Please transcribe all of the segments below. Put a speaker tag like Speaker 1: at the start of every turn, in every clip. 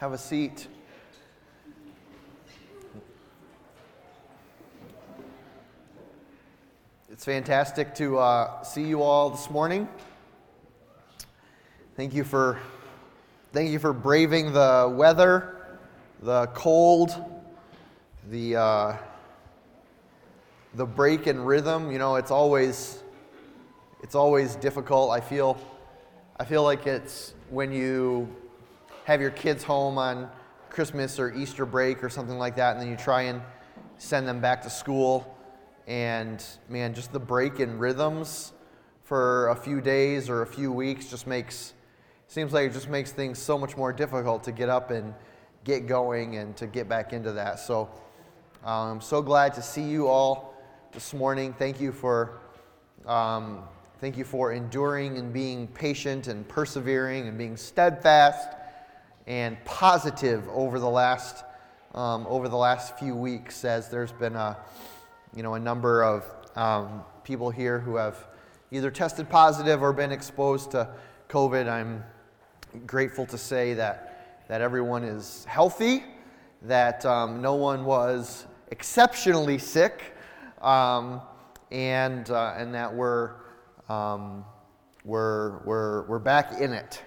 Speaker 1: Have a seat. It's fantastic to uh, see you all this morning. Thank you for thank you for braving the weather, the cold, the uh, the break in rhythm. You know, it's always it's always difficult. I feel I feel like it's when you have your kids home on Christmas or Easter break or something like that, and then you try and send them back to school. And man, just the break in rhythms for a few days or a few weeks just makes seems like it just makes things so much more difficult to get up and get going and to get back into that. So um, I'm so glad to see you all this morning. Thank you for um, thank you for enduring and being patient and persevering and being steadfast and positive over the last um, over the last few weeks as there's been a you know a number of um, people here who have either tested positive or been exposed to COVID. I'm grateful to say that that everyone is healthy, that um, no one was exceptionally sick, um, and uh, and that we're um, we're we're we're back in it.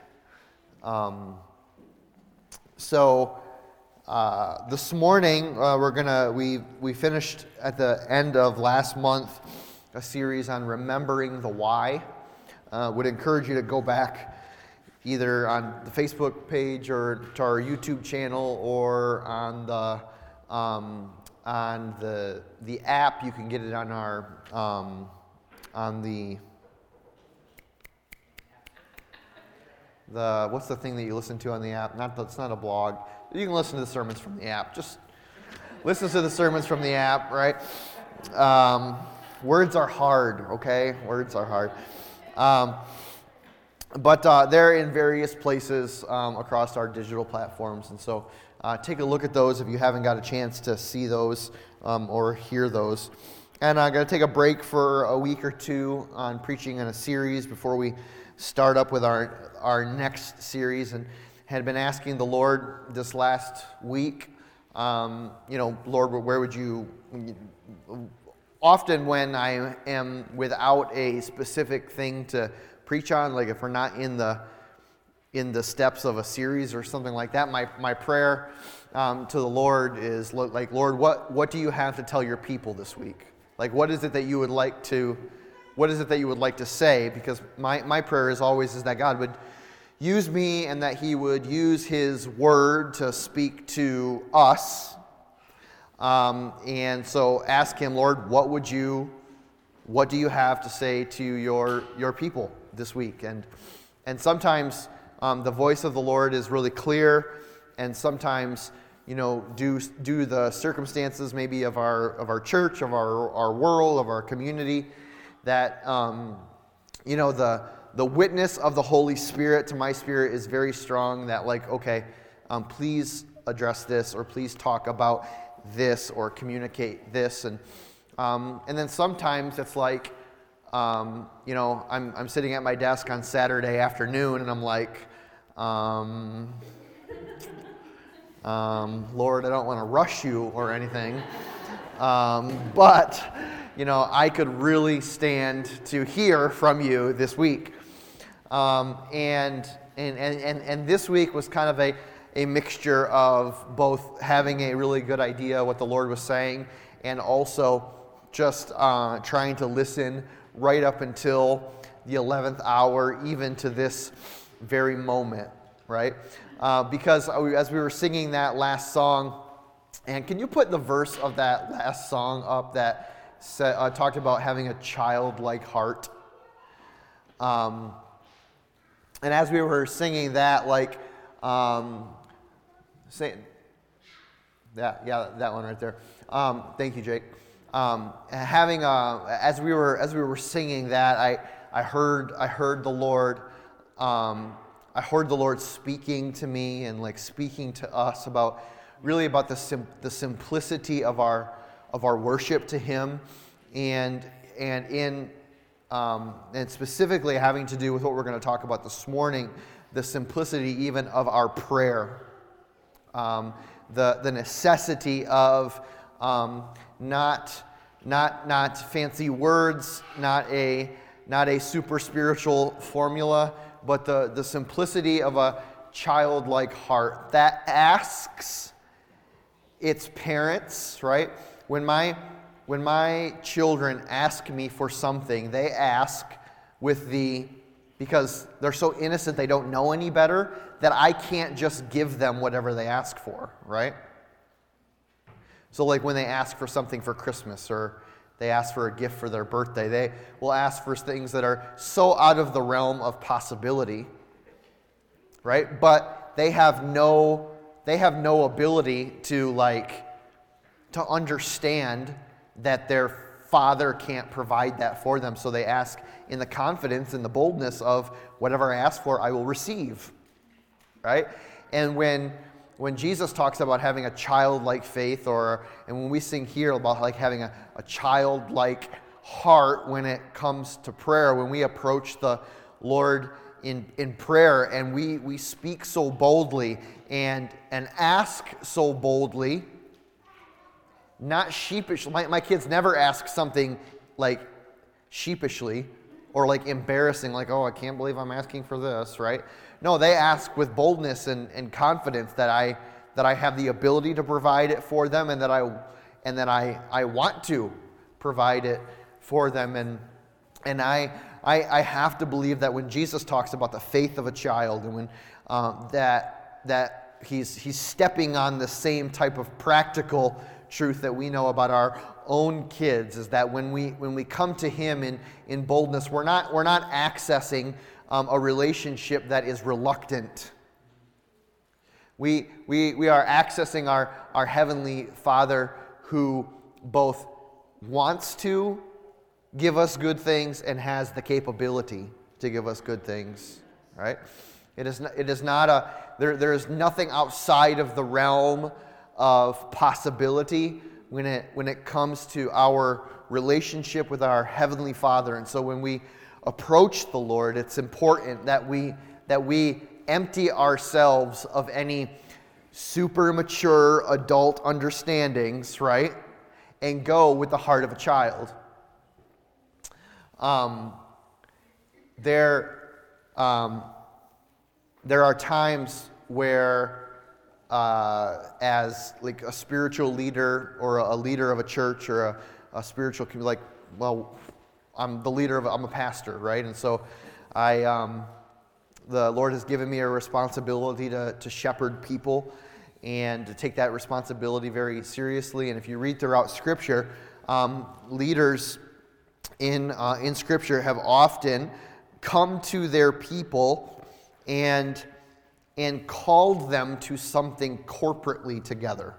Speaker 1: Um, so uh, this morning uh, we're gonna we we finished at the end of last month a series on remembering the why. Uh, would encourage you to go back either on the Facebook page or to our YouTube channel or on the um, on the the app. You can get it on our um, on the the what's the thing that you listen to on the app? Not it's not a blog. You can listen to the sermons from the app. Just listen to the sermons from the app, right? Um, words are hard, okay? Words are hard. Um, but uh, they're in various places um, across our digital platforms, and so uh, take a look at those if you haven't got a chance to see those um, or hear those. And I'm going to take a break for a week or two on preaching in a series before we start up with our, our next series and had been asking the Lord this last week, um, you know, Lord, where would you. Often, when I am without a specific thing to preach on, like if we're not in the in the steps of a series or something like that, my, my prayer um, to the Lord is like, Lord, what, what do you have to tell your people this week? Like, what is it that you would like to what is it that you would like to say? Because my, my prayer is always is that God would use me and that He would use His word to speak to us. Um, and so ask Him, Lord, what would you, what do you have to say to your, your people this week? And, and sometimes um, the voice of the Lord is really clear, and sometimes you know, do, do the circumstances maybe of our, of our church, of our, our world, of our community, that, um, you know, the, the witness of the Holy Spirit to my spirit is very strong that, like, okay, um, please address this or please talk about this or communicate this. And, um, and then sometimes it's like, um, you know, I'm, I'm sitting at my desk on Saturday afternoon and I'm like, um, um, Lord, I don't want to rush you or anything. Um, but you know, I could really stand to hear from you this week. Um, and, and, and, and this week was kind of a, a mixture of both having a really good idea what the Lord was saying and also just uh, trying to listen right up until the 11th hour, even to this very moment, right? Uh, because as we were singing that last song, and can you put the verse of that last song up that said, uh, talked about having a childlike heart. Um, and as we were singing that, like, um, saying, yeah, yeah, that one right there. Um, thank you, Jake. Um, having a, as we were as we were singing that, I I heard I heard the Lord. Um, I heard the Lord speaking to me and like speaking to us about really about the sim- the simplicity of our of our worship to Him, and and in um, and specifically having to do with what we're going to talk about this morning, the simplicity even of our prayer. um, the, the necessity of um, not, not, not fancy words, not a, not a super spiritual formula, but the, the simplicity of a childlike heart that asks its parents, right? When my, when my children ask me for something, they ask with the, because they're so innocent they don't know any better, that I can't just give them whatever they ask for, right? So, like when they ask for something for Christmas or they ask for a gift for their birthday, they will ask for things that are so out of the realm of possibility, right? But they have no they have no ability to like to understand that their father can't provide that for them. So they ask in the confidence and the boldness of whatever I ask for, I will receive. Right? And when when Jesus talks about having a childlike faith, or and when we sing here about like having a, a childlike heart when it comes to prayer, when we approach the Lord in, in prayer and we, we speak so boldly and, and ask so boldly, not sheepish. My, my kids never ask something like sheepishly or like embarrassing, like, oh, I can't believe I'm asking for this, right? No, they ask with boldness and, and confidence that I, that I have the ability to provide it for them and that I, and that I, I want to provide it for them. And, and I, I, I have to believe that when Jesus talks about the faith of a child and when um, that, that he's, he's stepping on the same type of practical truth that we know about our own kids is that when we, when we come to him in, in boldness, we're not, we're not accessing um, a relationship that is reluctant. We, we, we are accessing our, our Heavenly Father who both wants to give us good things and has the capability to give us good things, right? It is not, it is not a, there, there is nothing outside of the realm of possibility when it, when it comes to our relationship with our Heavenly Father. And so when we approach the Lord, it's important that we, that we empty ourselves of any super mature adult understandings, right? And go with the heart of a child. Um, there, um, there are times where, uh, as like a spiritual leader or a, leader of a church or a, a spiritual community, like, well, I'm the leader of, I'm a pastor, right? And so I, um, the Lord has given me a responsibility to, to shepherd people and to take that responsibility very seriously. And if you read throughout Scripture, um, leaders in, uh, in Scripture have often come to their people and, and called them to something corporately together.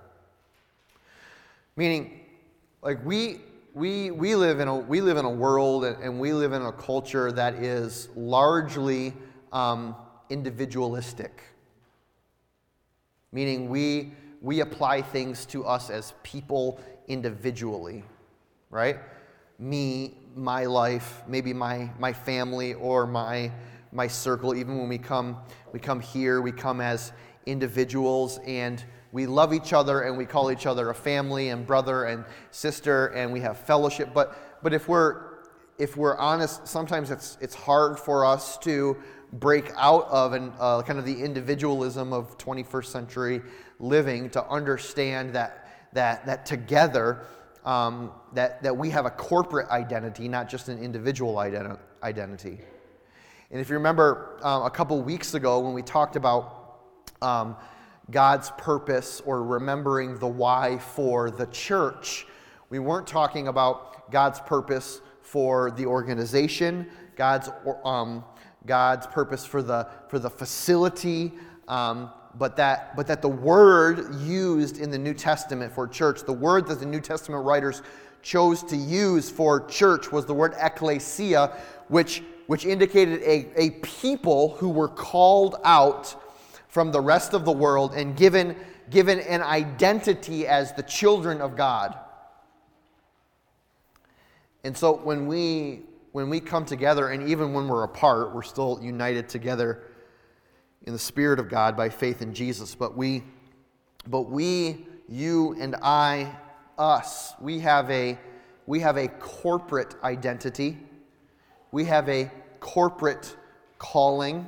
Speaker 1: Meaning, like we, we, we, live, in a, we live in a world and we live in a culture that is largely um, individualistic. Meaning, we, we apply things to us as people individually, right? Me, my life, maybe my, my family or my, my circle. Even when we come, we come here, we come as individuals and we love each other and we call each other a family and brother and sister and we have fellowship. But, but if, we're, if we're honest, sometimes it's, it's hard for us to break out of an, uh, kind of the individualism of 21st century living to understand that, that, that together um, that, that we have a corporate identity, not just an individual identi- identity. And if you remember um, a couple weeks ago when we talked about um, God's purpose or remembering the why for the church. We weren't talking about God's purpose for the organization, God's, um, God's purpose for the, for the facility, um, but, that, but that the word used in the New Testament for church, the word that the New Testament writers chose to use for church was the word ecclesia, which, which indicated a, a people who were called out from the rest of the world and given, given an identity as the children of God. And so when we, when we come together, and even when we're apart, we're still united together in the Spirit of God by faith in Jesus. But we, but we, you and I, us, we have a we have a corporate identity. We have a corporate calling.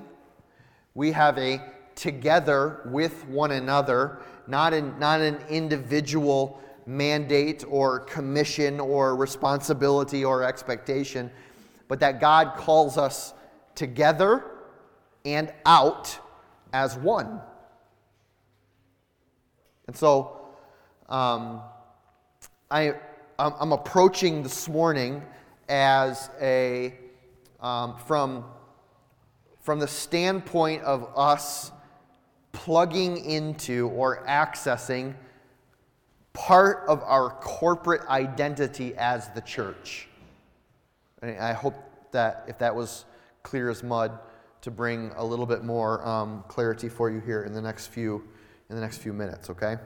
Speaker 1: We have a together with one another, not an, not an individual mandate or commission or responsibility or expectation, but that God calls us together and out as one. And so um, I, I'm approaching this morning as a, um, from, from the standpoint of us plugging into or accessing part of our corporate identity as the church. I hope that if that was clear as mud, to bring a little bit more um, clarity for you here in the next few in the next few minutes. Okay.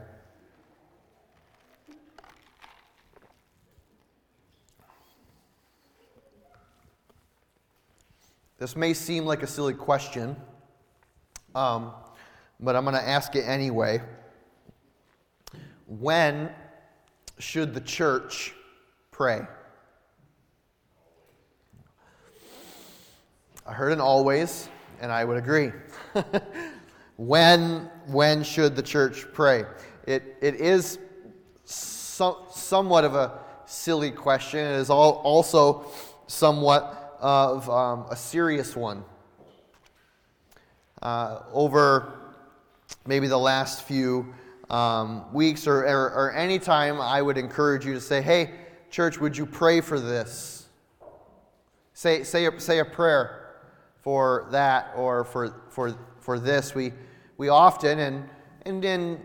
Speaker 1: This may seem like a silly question, um, but I'm going to ask it anyway. When should the church pray? I heard an always, and I would agree. when, when should the church pray? It, it is so, somewhat of a silly question. It is all, also somewhat of um, a serious one. Uh, over maybe the last few um, weeks or, or, or any time, I would encourage you to say, hey, church, would you pray for this? Say, say, a, say a prayer for that or for, for, for this. We, we often, and, and, and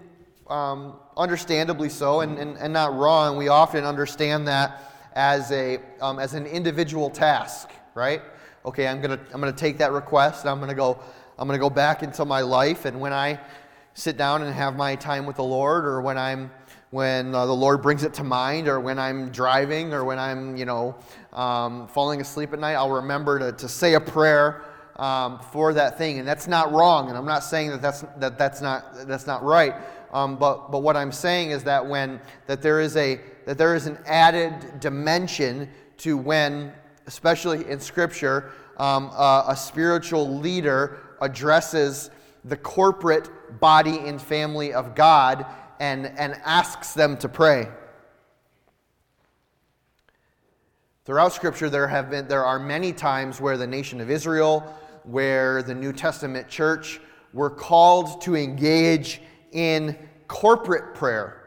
Speaker 1: um, understandably so, and, and, and not wrong, we often understand that as, a, um, as an individual task, right? Okay, I'm going to I'm gonna take that request, and I'm going to go I'm going to go back into my life, and when I sit down and have my time with the Lord, or when I'm when uh, the Lord brings it to mind, or when I'm driving, or when I'm, you know, um, falling asleep at night, I'll remember to, to say a prayer um, for that thing, and that's not wrong. And I'm not saying that that's that that's not that's not right. Um, but but what I'm saying is that when that there is a that there is an added dimension to when, especially in Scripture, um, uh, a spiritual leader addresses the corporate body and family of God and and asks them to pray. Throughout Scripture, there have been there are many times where the nation of Israel where the New Testament church were called to engage in corporate prayer.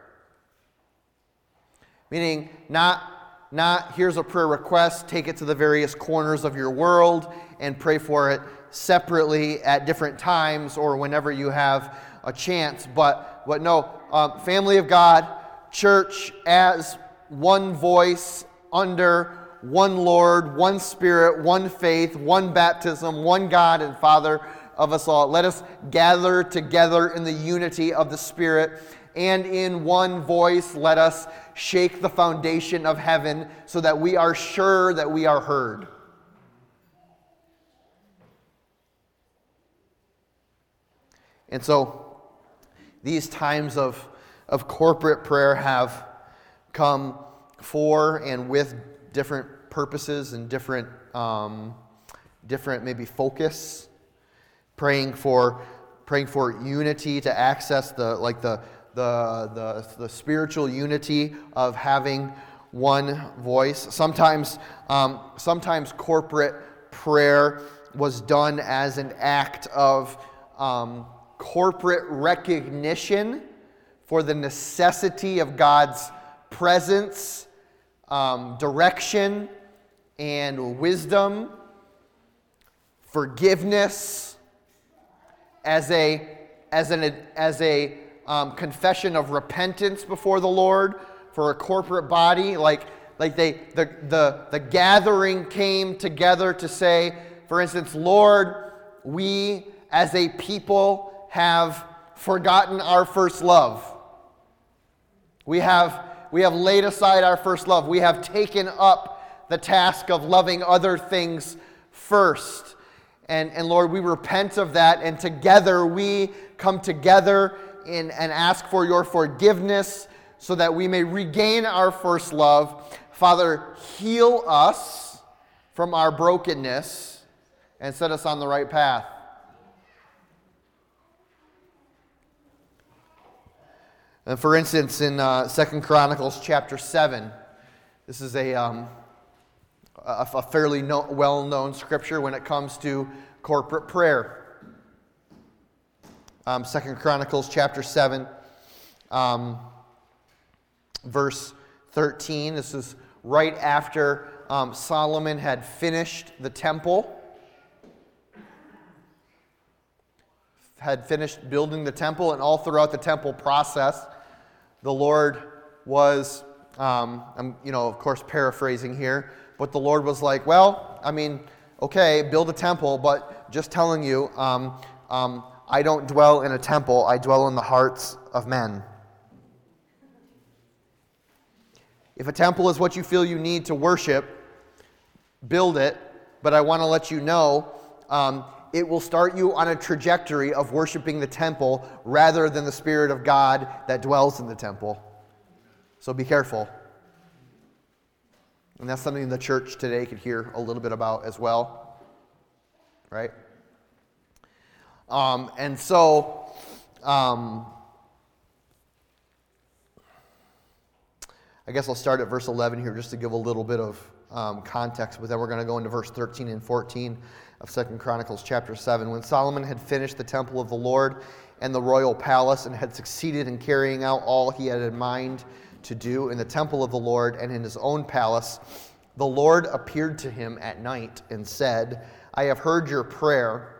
Speaker 1: Meaning, not, not here's a prayer request, take it to the various corners of your world and pray for it separately at different times or whenever you have a chance. But, but no, um, family of God, church as one voice under one Lord, one Spirit, one faith, one baptism, one God and Father of us all. Let us gather together in the unity of the Spirit and in one voice let us shake the foundation of heaven so that we are sure that we are heard. And so these times of, of corporate prayer have come for and with different purposes and different, um, different maybe focus. Praying for, praying for unity to access the like the, the, the, the spiritual unity of having one voice. Sometimes, um, sometimes corporate prayer was done as an act of um, corporate recognition for the necessity of God's presence um, direction and wisdom, forgiveness, as a, as an, as a um, confession of repentance before the Lord for a corporate body. Like, like they, the, the, the gathering came together to say, for instance, Lord, we as a people have forgotten our first love. We have we have laid aside our first love. We have taken up the task of loving other things first. And, and Lord, we repent of that, and together we come together in, and ask for your forgiveness so that we may regain our first love. Father, heal us from our brokenness and set us on the right path. And for instance, in uh, Second Chronicles chapter 7, this is a, um, a, a, fairly no, well known scripture when it comes to corporate prayer. Um, Second Chronicles chapter 7, um, verse 13. This is right after um, Solomon had finished the temple. had finished building the temple, and all throughout the temple process, the Lord was, um, I'm, you know, of course, paraphrasing here, but the Lord was like, well, I mean, okay, build a temple, but just telling you, um, um, I don't dwell in a temple, I dwell in the hearts of men. If a temple is what you feel you need to worship, build it, but I want to let you know um, it will start you on a trajectory of worshiping the temple rather than the Spirit of God that dwells in the temple. So be careful. And that's something the church today could hear a little bit about as well. Right? Um, and so, um, I guess I'll start at verse 11 here just to give a little bit of um, context, but then we're going to go into verse 13 and 14 of Second Chronicles chapter 7. When Solomon had finished the temple of the Lord and the royal palace and had succeeded in carrying out all he had in mind to do in the temple of the Lord and in his own palace, the Lord appeared to him at night and said, I have heard your prayer,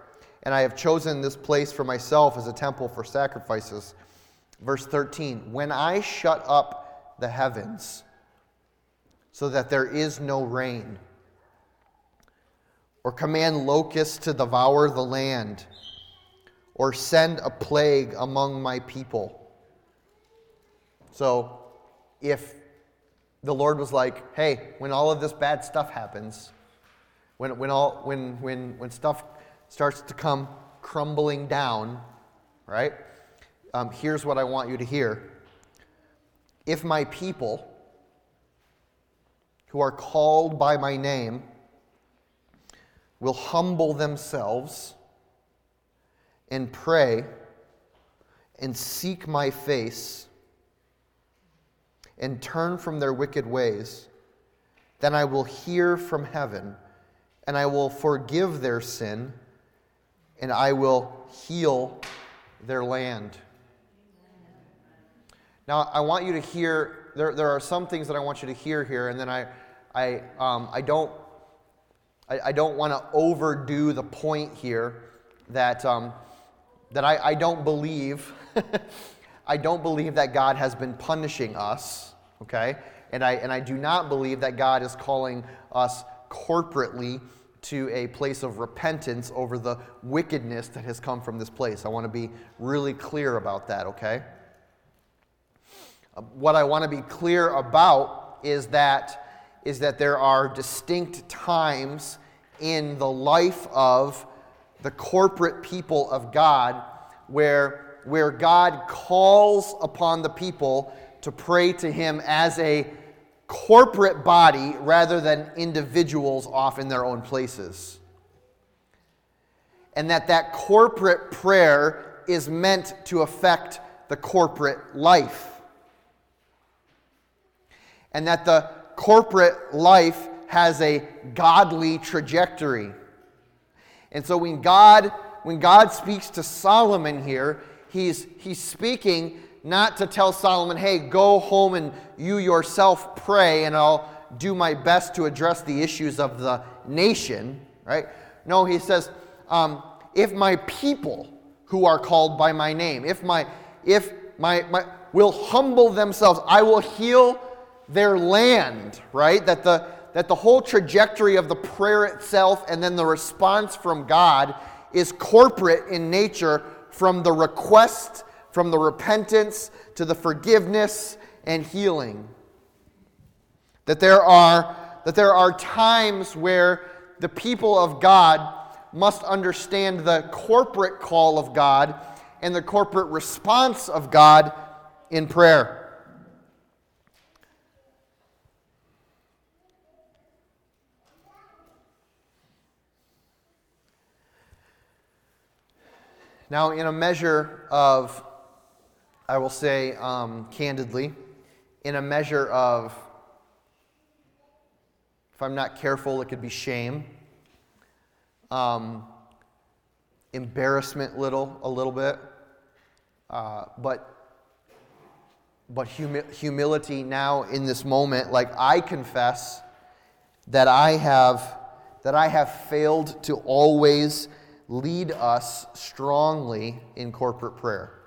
Speaker 1: and I have chosen this place for myself as a temple for sacrifices. Verse 13 When I shut up the heavens so that there is no rain, or command locusts to devour the land, or send a plague among my people. So, if the Lord was like, hey, when all of this bad stuff happens, when, when, all, when, when, when stuff starts to come crumbling down, right? Um, here's what I want you to hear. If my people, who are called by my name, will humble themselves and pray and seek my face and turn from their wicked ways, then I will hear from heaven and I will forgive their sin and I will heal their land. Now, I want you to hear, there, there are some things that I want you to hear here, and then I, I, um, I don't I, I don't want to overdo the point here that, um, that I, I don't believe, I don't believe that God has been punishing us, okay? And I, and I do not believe that God is calling us corporately to a place of repentance over the wickedness that has come from this place. I want to be really clear about that, okay? Uh, what I want to be clear about is that is that there are distinct times in the life of the corporate people of God where, where God calls upon the people to pray to Him as a corporate body rather than individuals off in their own places. And that that corporate prayer is meant to affect the corporate life. And that the corporate life has a godly trajectory. And so when God when God speaks to Solomon here, he's he's speaking not to tell Solomon, "Hey, go home and you yourself pray and I'll do my best to address the issues of the nation," right? No, he says, um, "If my people who are called by my name, if my if my, my will humble themselves, I will heal their land, right? That the, that the whole trajectory of the prayer itself and then the response from God is corporate in nature from the request, from the repentance to the forgiveness and healing. That there are, that there are times where the people of God must understand the corporate call of God and the corporate response of God in prayer. Now, in a measure of, I will say um, candidly, in a measure of, if I'm not careful, it could be shame, um, embarrassment, little a little bit, uh, but but humi- humility now in this moment, like I confess that I have that I have failed to always lead us strongly in corporate prayer.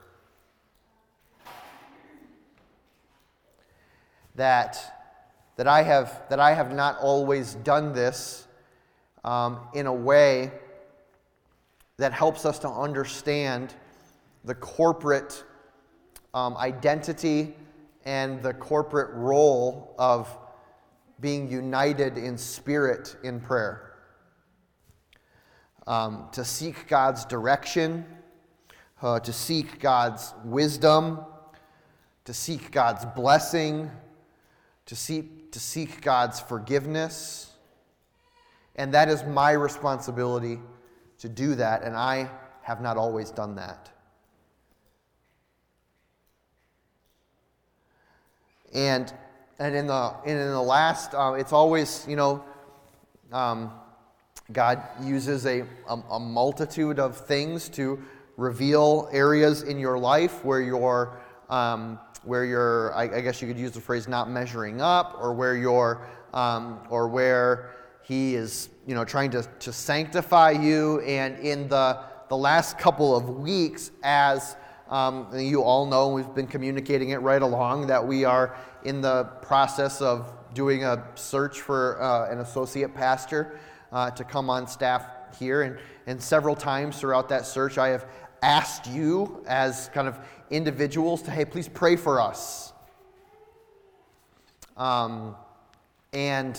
Speaker 1: That, that, I, have, that I have not always done this um, in a way that helps us to understand the corporate um, identity and the corporate role of being united in spirit in prayer. Um, to seek God's direction, uh, to seek God's wisdom, to seek God's blessing, to seek, to seek God's forgiveness. And that is my responsibility to do that, and I have not always done that. And, and in, the, in the last, uh, it's always, you know, um, God uses a, a, a, multitude of things to reveal areas in your life where you're, um, where you're I, I, guess you could use the phrase not measuring up, or where you're, um, or where He is, you know, trying to, to sanctify you. And in the, the last couple of weeks, as um, you all know, we've been communicating it right along that we are in the process of doing a search for uh, an associate pastor uh, to come on staff here. And, and several times throughout that search, I have asked you as kind of individuals to, hey, please pray for us. Um, and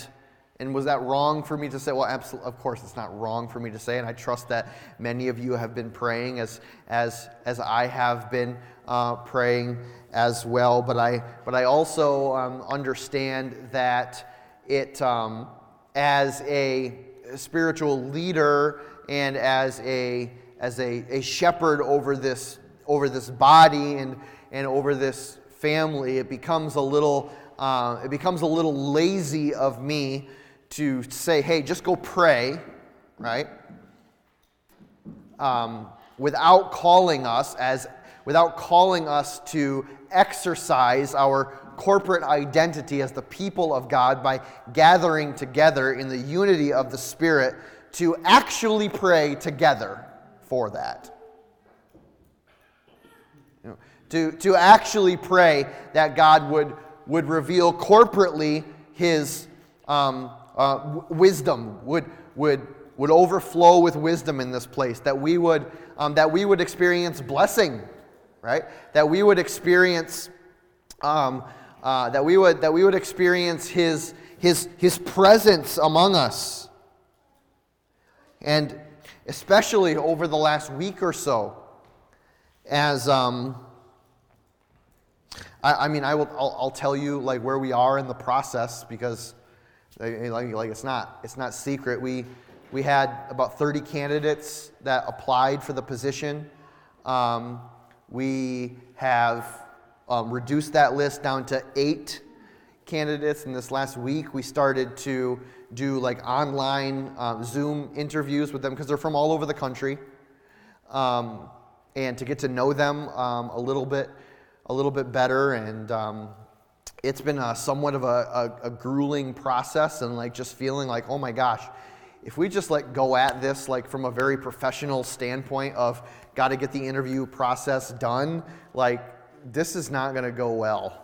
Speaker 1: and was that wrong for me to say? Well, absolutely, of course, it's not wrong for me to say, and I trust that many of you have been praying as as as I have been uh, praying as well. But I but I also um, understand that it um, as a spiritual leader and as a as a, a shepherd over this over this body and and over this family, it becomes a little uh, it becomes a little lazy of me to say, "Hey, just go pray," right? Um, without calling us as without calling us to exercise our corporate identity as the people of God by gathering together in the unity of the Spirit to actually pray together for that. You know, to, to actually pray that God would, would reveal corporately His um, uh, w- wisdom, would, would, would overflow with wisdom in this place, that we would, um, that we would experience blessing, right? That we would experience um, uh, that, we would, that we would experience his, his, his presence among us. And especially over the last week or so, as um, I, I mean, I will, I'll, I'll, tell you like where we are in the process because like, like it's not it's not secret. We we had about 30 candidates that applied for the position. Um, we have um, reduced that list down to eight candidates. And this last week, we started to do like online uh, Zoom interviews with them because they're from all over the country, um, and to get to know them um, a little bit, a little bit better. And um, it's been a, somewhat of a, a, a grueling process, and like just feeling like, oh my gosh, if we just like go at this like from a very professional standpoint of got to get the interview process done, like this is not going to go well.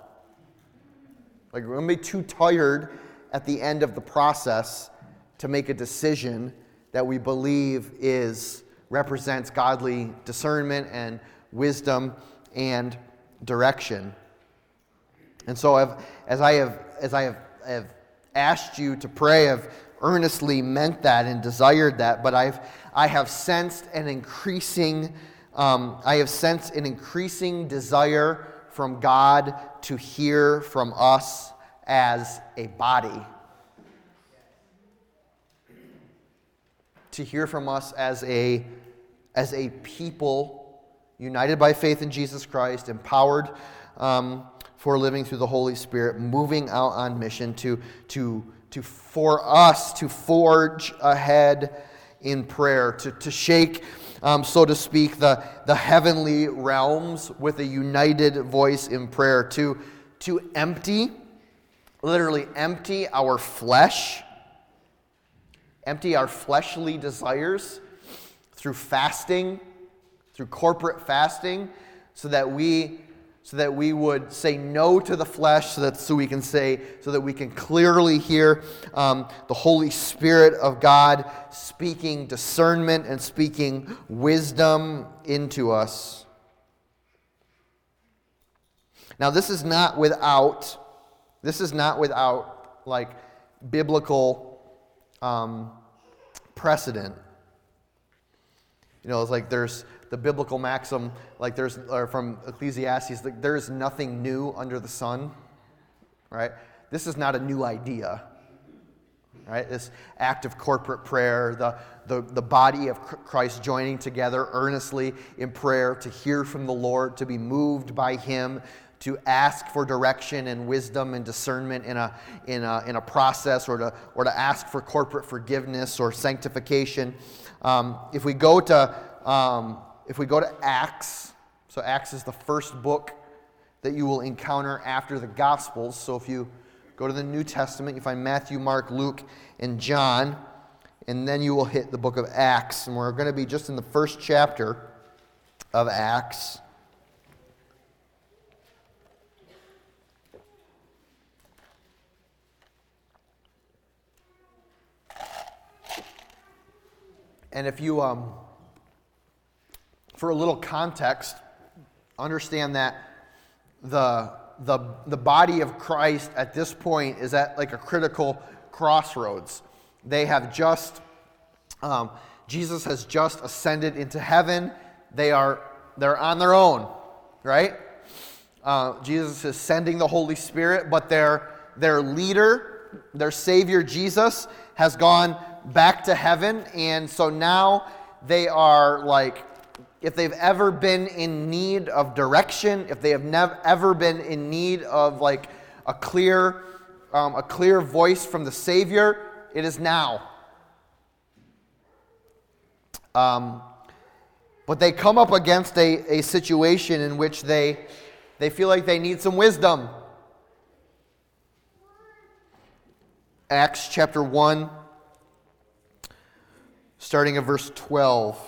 Speaker 1: Like, we're going to be too tired at the end of the process to make a decision that we believe is represents godly discernment and wisdom and direction. And so, I've, as I have as I have, have asked you to pray, I've earnestly meant that and desired that, but I've I have sensed an increasing um, I have sensed an increasing desire from God to hear from us as a body. To hear from us as a, as a people united by faith in Jesus Christ, empowered um, for living through the Holy Spirit, moving out on mission to, to, to for us to forge ahead in prayer, to, to shake, um, so to speak, the, the heavenly realms with a united voice in prayer, to, to empty, literally empty our flesh, empty our fleshly desires through fasting, through corporate fasting, so that we so that we would say no to the flesh, so that so we can say, so that we can clearly hear um, the Holy Spirit of God speaking discernment and speaking wisdom into us. Now, this is not without, this is not without like biblical um, precedent. You know, it's like there's the biblical maxim, like there's or from Ecclesiastes, like there's nothing new under the sun, right? This is not a new idea, right? This act of corporate prayer, the, the, the body of Christ joining together earnestly in prayer to hear from the Lord, to be moved by Him, to ask for direction and wisdom and discernment in a, in a, in a process, or to, or to ask for corporate forgiveness or sanctification. Um, if we go to um, if we go to Acts, so Acts is the first book that you will encounter after the Gospels. So if you go to the New Testament, you find Matthew, Mark, Luke, and John, and then you will hit the book of Acts. And we're going to be just in the first chapter of Acts. And if you um, for a little context, understand that the, the, the body of Christ at this point is at like a critical crossroads. They have just, um, Jesus has just ascended into heaven. They are, they're on their own, right? Uh, Jesus is sending the Holy Spirit, but their, their leader, their Savior Jesus, has gone back to heaven. And so now they are like if they've ever been in need of direction, if they have never ever been in need of like a clear, um, a clear voice from the Savior, it is now. Um, but they come up against a, a situation in which they, they feel like they need some wisdom. Acts chapter 1, starting at verse 12.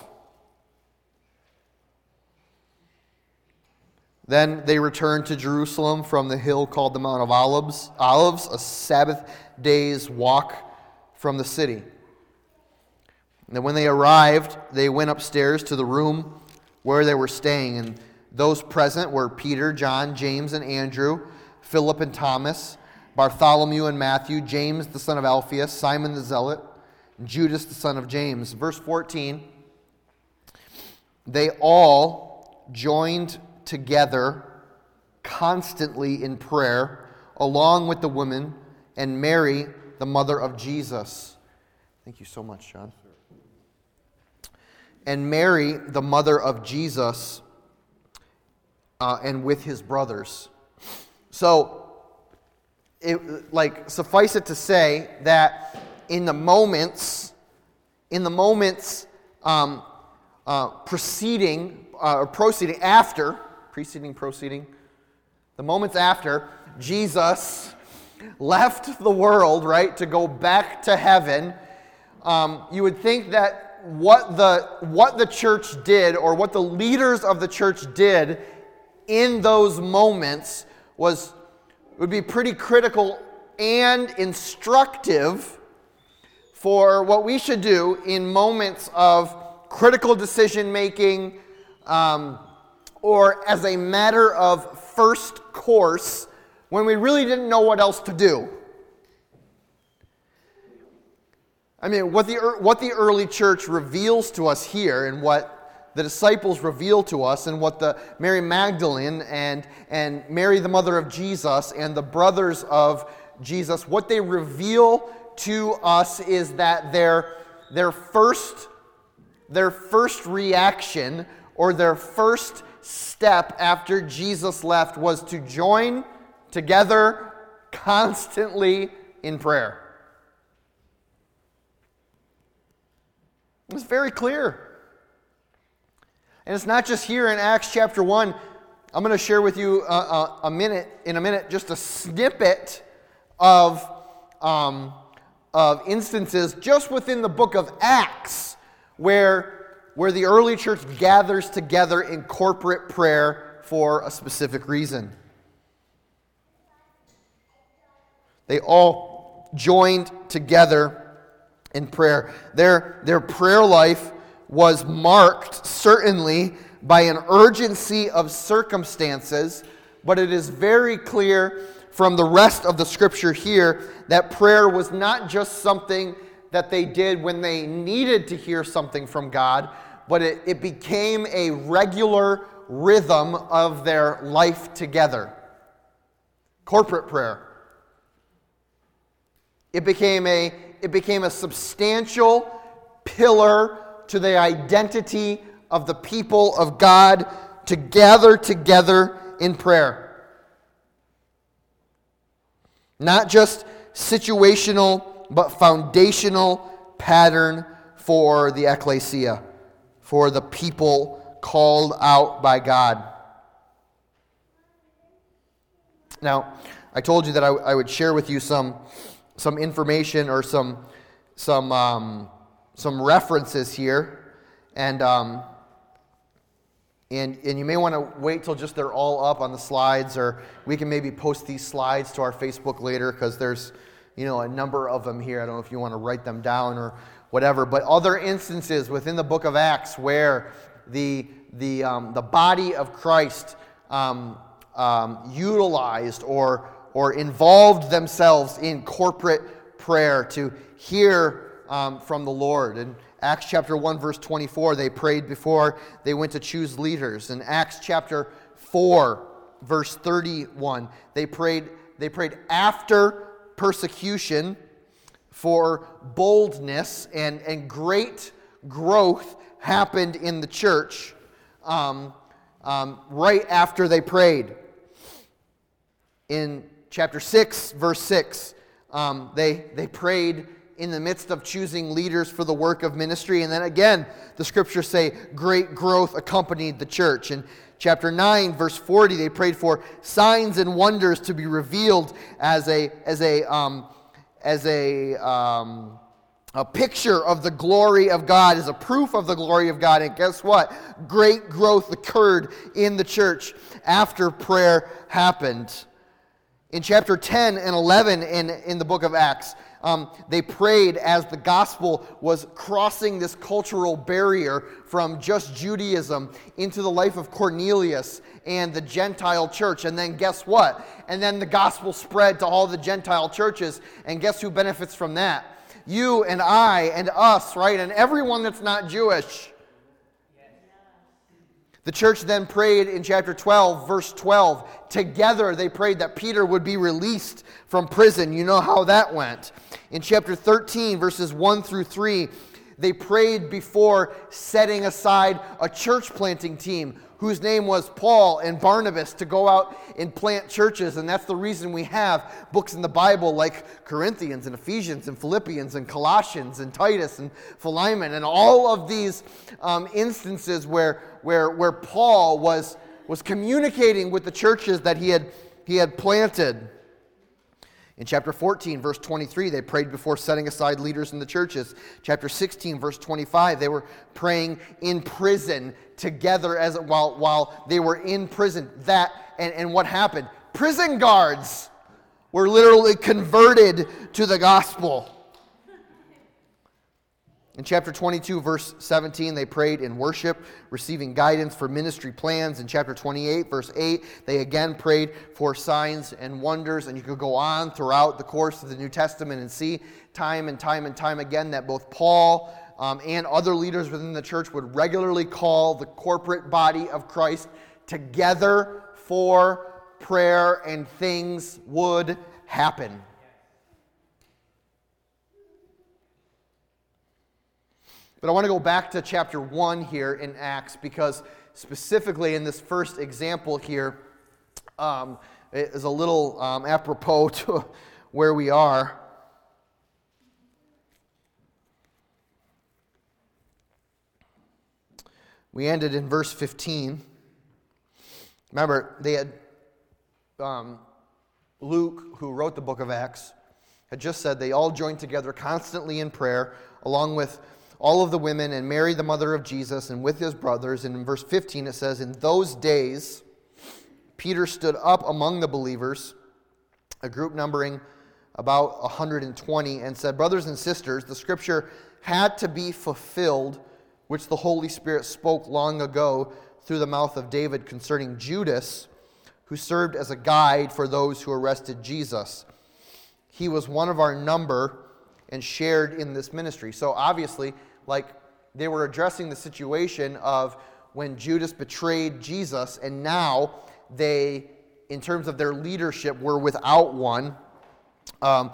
Speaker 1: Then they returned to Jerusalem from the hill called the Mount of Olives, Olives, a Sabbath day's walk from the city. And when they arrived, they went upstairs to the room where they were staying. And those present were Peter, John, James, and Andrew, Philip and Thomas, Bartholomew and Matthew, James the son of Alphaeus, Simon the Zealot, Judas the son of James. Verse 14 They all joined together constantly in prayer, along with the women and Mary, the mother of Jesus. Thank you so much, John. And Mary, the mother of Jesus, uh, and with his brothers. So, it, like, suffice it to say that in the moments, in the moments um, uh, preceding, uh, or proceeding after preceding, proceeding. The moments after, Jesus left the world, right, to go back to heaven. Um, you would think that what the, what the church did, or what the leaders of the church did in those moments, was would be pretty critical and instructive for what we should do in moments of critical decision making, um, or as a matter of first course when we really didn't know what else to do. I mean, what the, what the early church reveals to us here and what the disciples reveal to us and what the Mary Magdalene and, and Mary, the mother of Jesus, and the brothers of Jesus, what they reveal to us is that their, their, first, their first reaction or their first step after Jesus left was to join together constantly in prayer. It's very clear. And it's not just here in Acts chapter 1. I'm going to share with you a, a, a minute, in a minute, just a snippet of, um, of instances just within the book of Acts where, where the early church gathers together in corporate prayer for a specific reason. They all joined together in prayer. Their, their prayer life was marked certainly by an urgency of circumstances, but it is very clear from the rest of the scripture here that prayer was not just something that they did when they needed to hear something from God, but it, it became a regular rhythm of their life together. Corporate prayer. It became a, it became a substantial pillar to the identity of the people of God to gather together in prayer. Not just situational, but foundational pattern for the ecclesia, for the people called out by God. Now, I told you that I, I would share with you some, some information or some, some um, some references here, and um, and and you may want to wait till just they're all up on the slides, or we can maybe post these slides to our Facebook later because there's you know a number of them here. I don't know if you want to write them down or whatever, but other instances within the book of Acts where the the um, the body of Christ um, um, utilized or or involved themselves in corporate prayer to hear um, from the Lord. In Acts chapter 1, verse 24, they prayed before they went to choose leaders. In Acts chapter 4, verse 31, they prayed, they prayed after persecution for boldness and, and great growth happened in the church um, um, right after they prayed. In chapter 6, verse 6, um, they, they prayed in the midst of choosing leaders for the work of ministry. And then again, the scriptures say great growth accompanied the church. In chapter 9, verse 40, they prayed for signs and wonders to be revealed as a, as a, um, as a, um, a picture of the glory of God, as a proof of the glory of God. And guess what? Great growth occurred in the church after prayer happened. In chapter 10 and 11 in, in the book of Acts, um, they prayed as the gospel was crossing this cultural barrier from just Judaism into the life of Cornelius and the Gentile church. And then guess what? And then the gospel spread to all the Gentile churches. And guess who benefits from that? You and I and us, right? And everyone that's not Jewish. The church then prayed in chapter 12, verse 12. Together they prayed that Peter would be released from prison. You know how that went. In chapter 13, verses 1 through 3, they prayed before setting aside a church planting team whose name was Paul and Barnabas to go out and plant churches. And that's the reason we have books in the Bible like Corinthians and Ephesians and Philippians and Colossians and Titus and Philemon and all of these um, instances where, where, where Paul was, was communicating with the churches that he had, he had planted. In chapter 14, verse 23, they prayed before setting aside leaders in the churches. Chapter 16, verse 25, they were praying in prison together as while, while they were in prison. That and, and what happened? Prison guards were literally converted to the gospel. In chapter 22, verse 17, they prayed in worship, receiving guidance for ministry plans. In chapter 28, verse 8, they again prayed for signs and wonders. And you could go on throughout the course of the New Testament and see time and time and time again that both Paul, um, and other leaders within the church would regularly call the corporate body of Christ together for prayer, and things would happen. But I want to go back to chapter 1 here in Acts because, specifically in this first example here, um, a little um, apropos to where we are. We ended in verse 15. Remember, they had um, Luke, who wrote the book of Acts, had just said they all joined together constantly in prayer, along with all of the women, and Mary, the mother of Jesus, and with his brothers. And in verse 15, it says, In those days, Peter stood up among the believers, a group numbering about 120, and said, Brothers and sisters, the scripture had to be fulfilled, which the Holy Spirit spoke long ago through the mouth of David concerning Judas, who served as a guide for those who arrested Jesus. He was one of our number and shared in this ministry. So obviously, like they were addressing the situation of when Judas betrayed Jesus, and now they, in terms of their leadership, were without one. Um,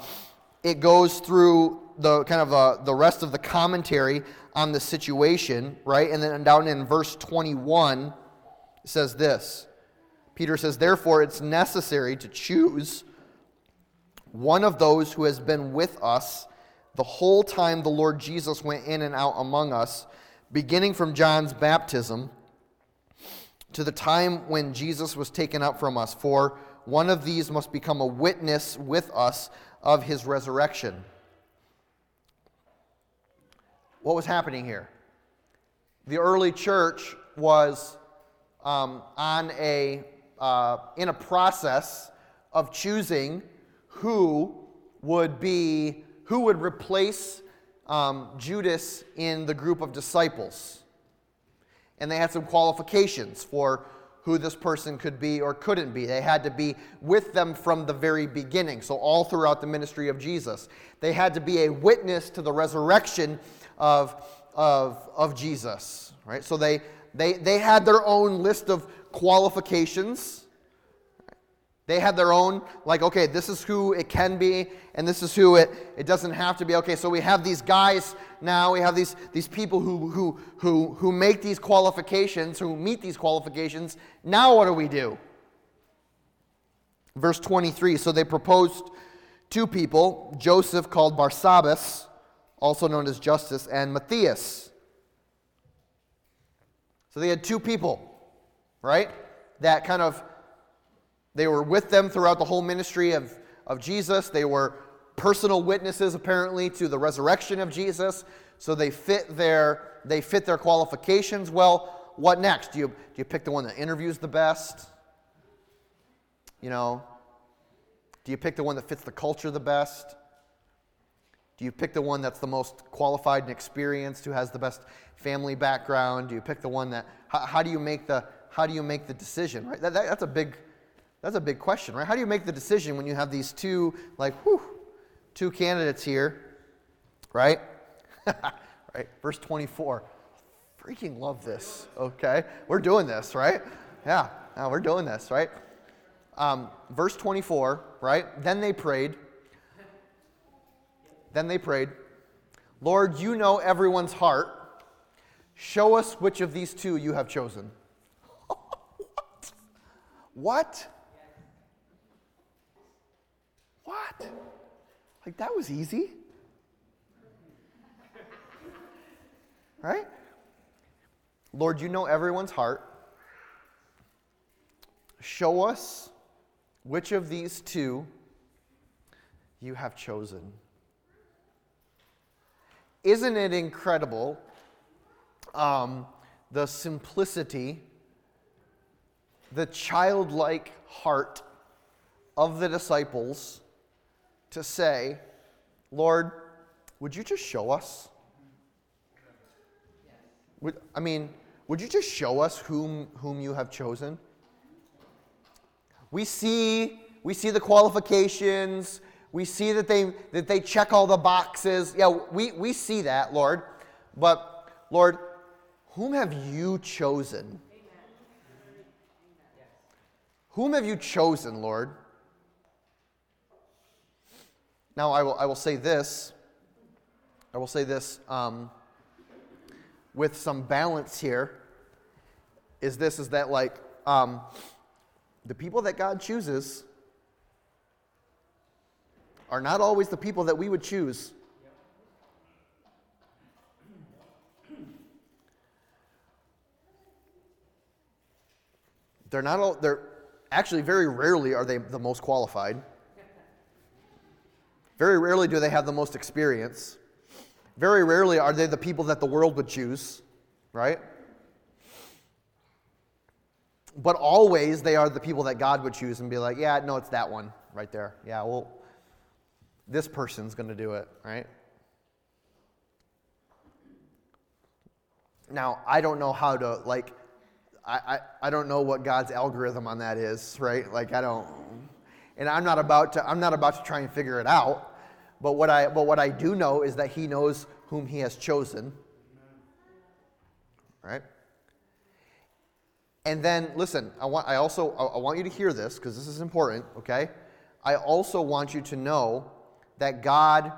Speaker 1: it goes through the kind of uh, the rest of the commentary on the situation, right? And then down in verse 21, it says this Peter says, Therefore, it's necessary to choose one of those who has been with us the whole time the Lord Jesus went in and out among us, beginning from John's baptism to the time when Jesus was taken up from us. For one of these must become a witness with us of his resurrection. What was happening here? The early church was um, on a, uh, in a process of choosing who would be who would replace um, Judas in the group of disciples. And they had some qualifications for who this person could be or couldn't be. They had to be with them from the very beginning, so all throughout the ministry of Jesus. They had to be a witness to the resurrection of, of, of Jesus, right? So they, they, they had their own list of qualifications they had their own, like, okay, this is who it can be, and this is who it, it doesn't have to be. Okay, so we have these guys now, we have these, these people who, who, who, who make these qualifications, who meet these qualifications. Now what do we do? Verse 23 So they proposed two people Joseph, called Barsabbas, also known as Justus, and Matthias. So they had two people, right? That kind of they were with them throughout the whole ministry of, of Jesus. They were personal witnesses, apparently, to the resurrection of Jesus. So they fit their, they fit their qualifications. Well, what next? Do you, do you pick the one that interviews the best? You know, do you pick the one that fits the culture the best? Do you pick the one that's the most qualified and experienced, who has the best family background? Do you pick the one that, how, how do you make the, how do you make the decision, right? That, that, that's a big, that's a big question, right? How do you make the decision when you have these two, like, whew, two candidates here, right? right? Verse 24. Freaking love this, okay? We're doing this, right? Yeah, yeah we're doing this, right? Um, verse 24, right? Then they prayed. Then they prayed, Lord, you know everyone's heart. Show us which of these two you have chosen. what? What? What? Like, that was easy. Right? Lord, you know everyone's heart. Show us which of these two you have chosen. Isn't it incredible um, the simplicity, the childlike heart of the disciples to say, Lord, would you just show us? Would, I mean, would you just show us whom, whom you have chosen? We see, we see the qualifications. We see that they, that they check all the boxes. Yeah, we, we see that, Lord. But, Lord, whom have you chosen? Whom have you chosen, Lord? Now, I will, I will say this. I will say this um, with some balance here is this is that, like, um, the people that God chooses are not always the people that we would choose. They're not all, they're actually very rarely are they the most qualified. Very rarely do they have the most experience. Very rarely are they the people that the world would choose, right? But always they are the people that God would choose and be like, yeah, no, it's that one right there. Yeah, well, this person's going to do it, right? Now, I don't know how to, like, I, I, I don't know what God's algorithm on that is, right? Like, I don't, and I'm not about to, I'm not about to try and figure it out. But what I, but what I do know is that He knows whom He has chosen, right? And then, listen, I, want, I also I want you to hear this because this is important, okay? I also want you to know that God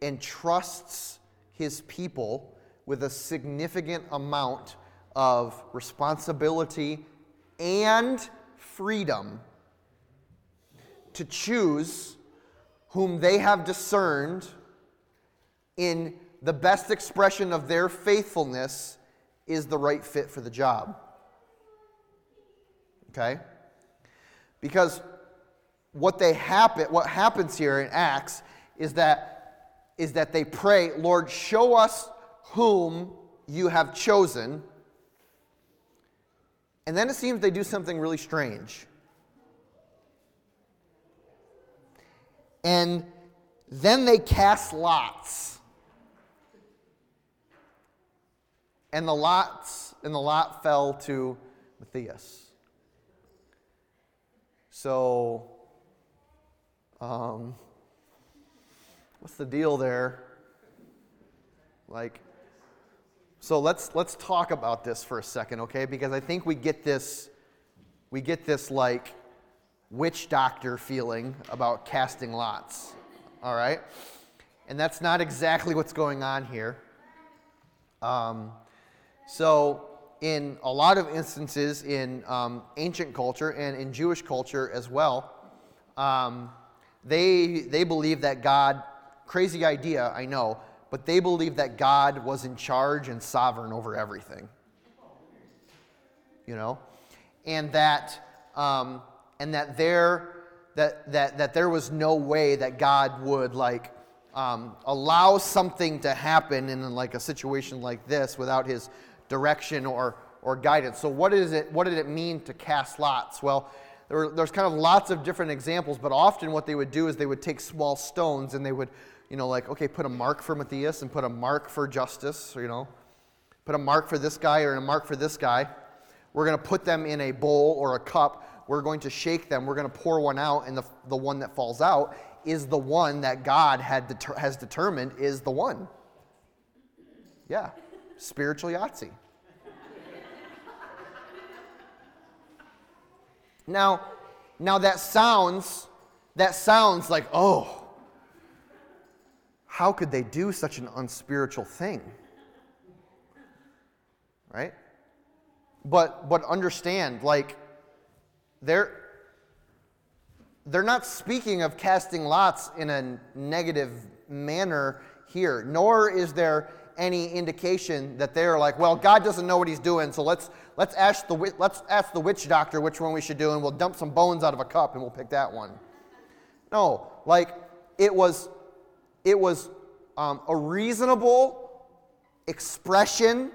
Speaker 1: entrusts his people with a significant amount of responsibility and freedom to choose whom they have discerned in the best expression of their faithfulness is the right fit for the job. Okay? Because what they happen what happens here in Acts is that is that they pray, Lord, show us whom you have chosen. And then it seems they do something really strange. And then they cast lots. And the lots and the lot fell to Matthias. So, um, what's the deal there? Like, so let's let's talk about this for a second, okay? Because I think we get this, we get this like witch doctor feeling about casting lots. All right, and that's not exactly what's going on here. Um, so in a lot of instances in um, ancient culture and in Jewish culture as well, um, they, they believe that God, crazy idea, I know, but they believe that God was in charge and sovereign over everything. You know? And that, um, and that there, that, that, that there was no way that God would like um, allow something to happen in like a situation like this without his direction or, or guidance. So, what, is it, what did it mean to cast lots? Well, there were, there's kind of lots of different examples, but often what they would do is they would take small stones and they would, you know, like, okay, put a mark for Matthias and put a mark for Justus, you know, put a mark for this guy or a mark for this guy. We're going to put them in a bowl or a cup. We're going to shake them. We're going to pour one out, and the, the one that falls out is the one that God had deter- has determined is the one. Yeah, spiritual Yahtzee. Now, now that sounds that sounds like, oh, how could they do such an unspiritual thing? Right? But but understand, like they're they're not speaking of casting lots in a negative manner here, nor is there any indication that they're like, well, God doesn't know what he's doing, so let's, let's, ask the, let's ask the witch doctor which one we should do, and we'll dump some bones out of a cup and we'll pick that one. No, like it was, it was um, a reasonable expression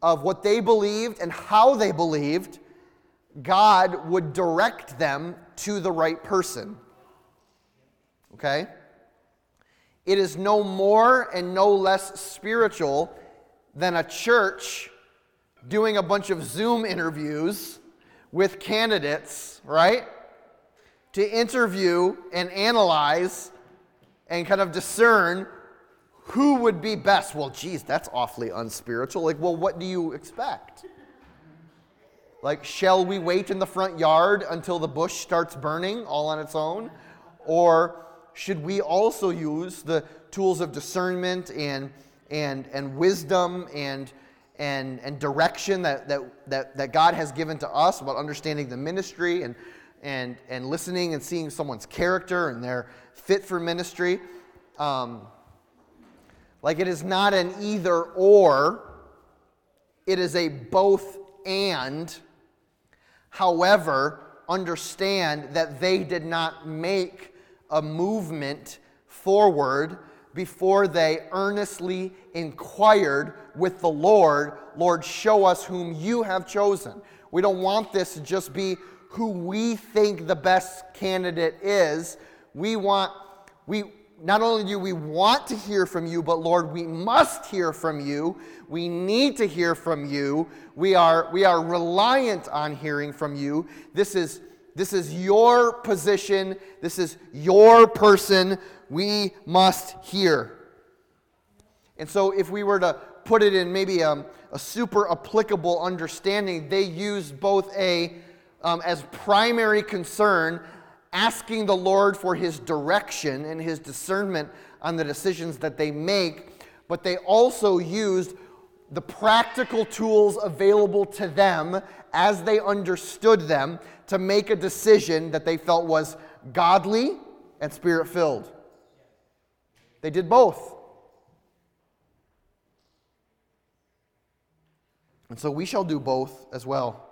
Speaker 1: of what they believed and how they believed. God would direct them to the right person. Okay? It is no more and no less spiritual than a church doing a bunch of Zoom interviews with candidates, right? To interview and analyze and kind of discern who would be best? Well, geez, that's awfully unspiritual. Like, well, what do you expect? Like, shall we wait in the front yard until the bush starts burning all on its own? Or should we also use the tools of discernment and, and, and wisdom and, and, and direction that, that, that, that God has given to us about understanding the ministry and, and, and listening and seeing someone's character and their fit for ministry? Um, like, it is not an either or, it is a both and However, understand that they did not make a movement forward before they earnestly inquired with the Lord, Lord, show us whom you have chosen. We don't want this to just be who we think the best candidate is. We want, we, not only do we want to hear from you, but Lord, we must hear from you. We need to hear from you. We are, we are reliant on hearing from you. This is, this is your position, this is your person. We must hear. And so, if we were to put it in maybe a, a super applicable understanding, they use both a, um, as primary concern, asking the Lord for his direction and his discernment on the decisions that they make, but they also used the practical tools available to them as they understood them to make a decision that they felt was godly and spirit filled. They did both. And so we shall do both as well.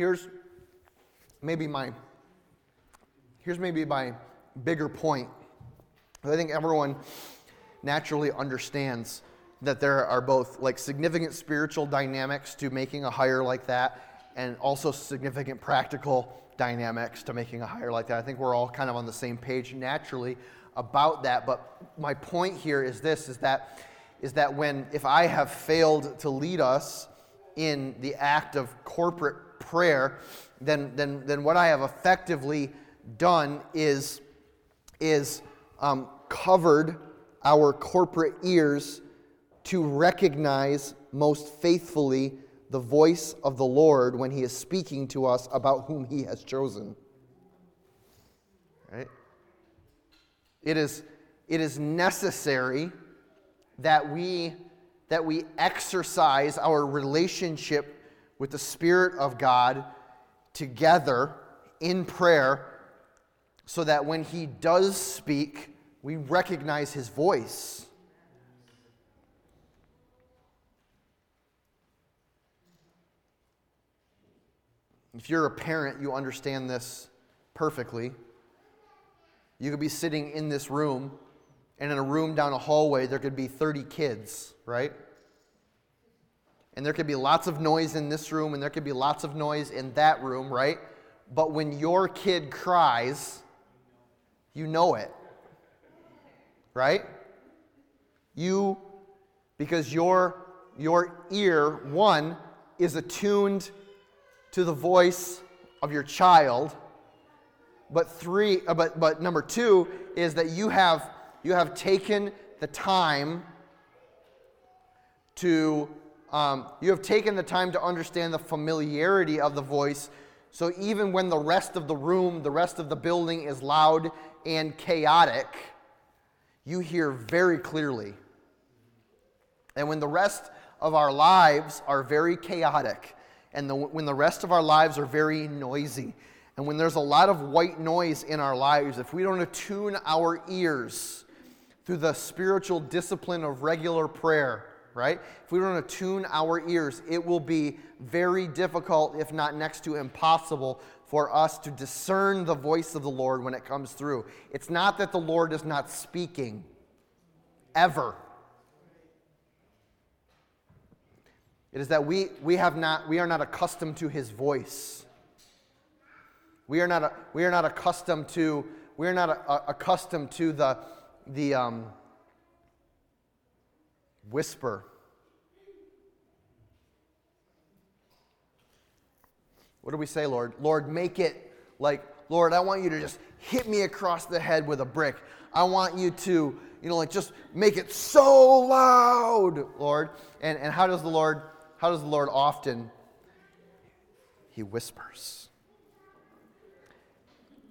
Speaker 1: Here's maybe my here's maybe my bigger point. I think everyone naturally understands that there are both like significant spiritual dynamics to making a hire like that and also significant practical dynamics to making a hire like that. I think we're all kind of on the same page naturally about that, but my point here is this is that is that when if I have failed to lead us in the act of corporate prayer, then, then, then what I have effectively done is, is um, covered our corporate ears to recognize most faithfully the voice of the Lord when He is speaking to us about whom He has chosen. Right? It is, it is necessary that we, that we exercise our relationship with the Spirit of God together in prayer so that when He does speak, we recognize His voice. If you're a parent, you understand this perfectly. You could be sitting in this room, and in a room down a hallway, there could be 30 kids, right? And there could be lots of noise in this room, and there could be lots of noise in that room, right? But when your kid cries, you know it, right? You, because your, your ear, one, is attuned to the voice of your child, but three, uh, but, but number two is that you have, you have taken the time to um, you have taken the time to understand the familiarity of the voice. So even when the rest of the room, the rest of the building is loud and chaotic, you hear very clearly. And when the rest of our lives are very chaotic, and the, when the rest of our lives are very noisy, and when there's a lot of white noise in our lives, if we don't attune our ears through the spiritual discipline of regular prayer, right? If we don't attune our ears, it will be very difficult, if not next to impossible, for us to discern the voice of the Lord when it comes through. It's not that the Lord is not speaking, ever. It is that we, we, have not, we are not accustomed to his voice. We are not, we are not accustomed to, we are not accustomed to the, the, um, whisper What do we say, Lord? Lord, make it like, Lord, I want you to just hit me across the head with a brick. I want you to, you know, like just make it so loud, Lord. And, and how does the Lord, how does the Lord often? He whispers.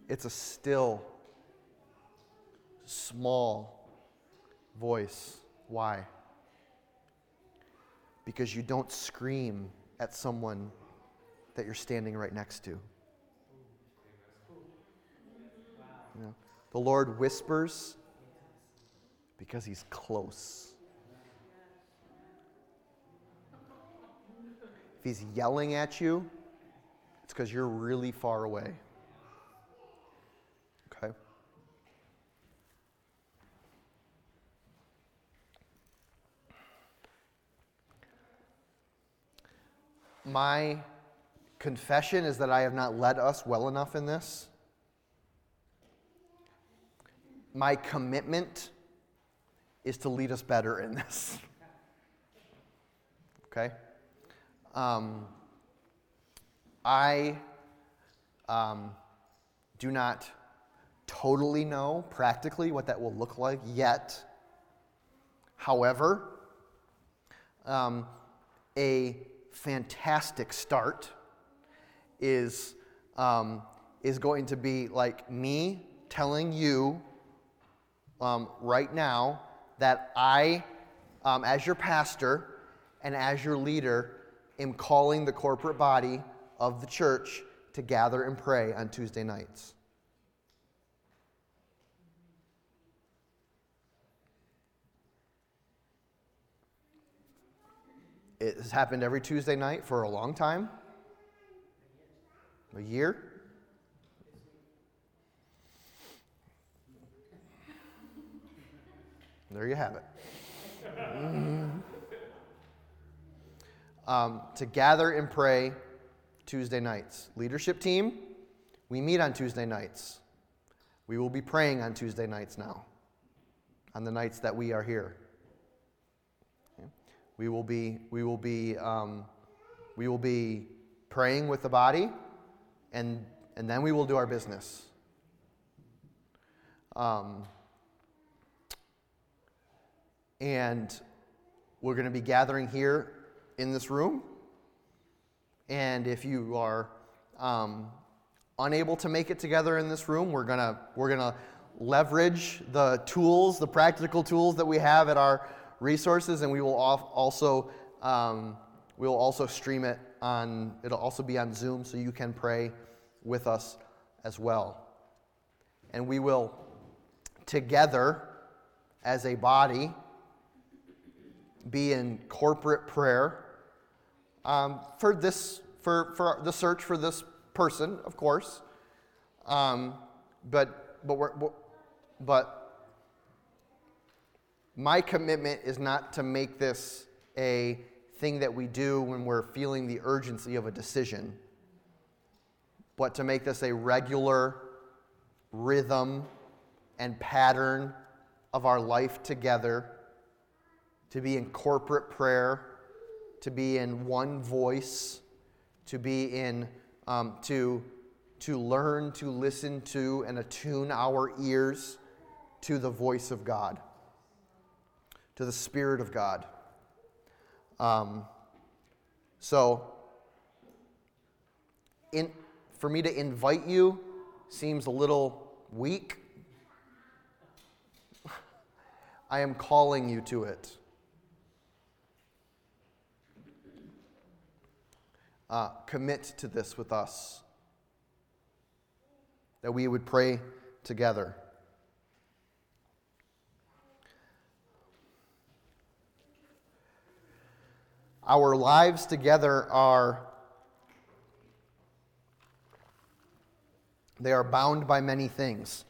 Speaker 1: It's a still, small voice. Why? Because you don't scream at someone that you're standing right next to. You know, the Lord whispers because he's close. If he's yelling at you, it's because you're really far away. Okay? My confession is that I have not led us well enough in this. My commitment is to lead us better in this. okay? Um, I um, do not totally know practically what that will look like yet. However, um, a fantastic start is, um, is going to be like me telling you um, right now that I, um, as your pastor and as your leader, am calling the corporate body of the church to gather and pray on Tuesday nights. It has happened every Tuesday night for a long time. A year? There you have it. um, to gather and pray Tuesday nights. Leadership team, we meet on Tuesday nights. We will be praying on Tuesday nights now, on the nights that we are here. We will be, we will be, um, we will be praying with the body and, and then we will do our business. Um, and we're going to be gathering here in this room. And if you are um, unable to make it together in this room, we're going to we're going to leverage the tools, the practical tools that we have at our resources, and we will also um, we will also stream it on, it'll also be on Zoom so you can pray with us as well. And we will together as a body be in corporate prayer um, for this for, for the search for this person of course um, but but we're, but my commitment is not to make this a thing that we do when we're feeling the urgency of a decision, but to make this a regular rhythm and pattern of our life together, to be in corporate prayer, to be in one voice, to be in, um, to, to learn to listen to and attune our ears to the voice of God, to the Spirit of God. Um, so, in, for me to invite you seems a little weak. I am calling you to it. Uh, commit to this with us, that we would pray together. Our lives together are they are bound by many things.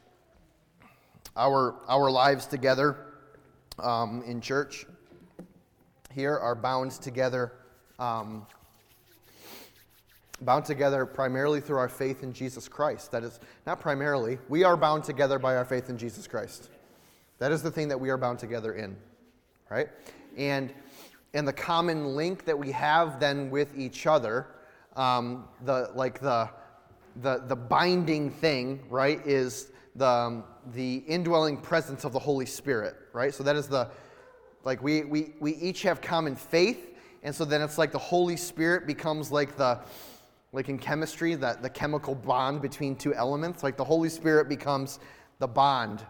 Speaker 1: Our, our lives together um, in church here are bound together, um, bound together primarily through our faith in Jesus Christ. That is, not primarily, we are bound together by our faith in Jesus Christ. That is the thing that we are bound together in, right? And and the common link that we have then with each other um, the like the, the the binding thing, right, is the um, the indwelling presence of the Holy Spirit, right? So that is the like we we we each have common faith, and so then it's like the Holy Spirit becomes like the like in chemistry, that the chemical bond between two elements. Like the Holy Spirit becomes the bond.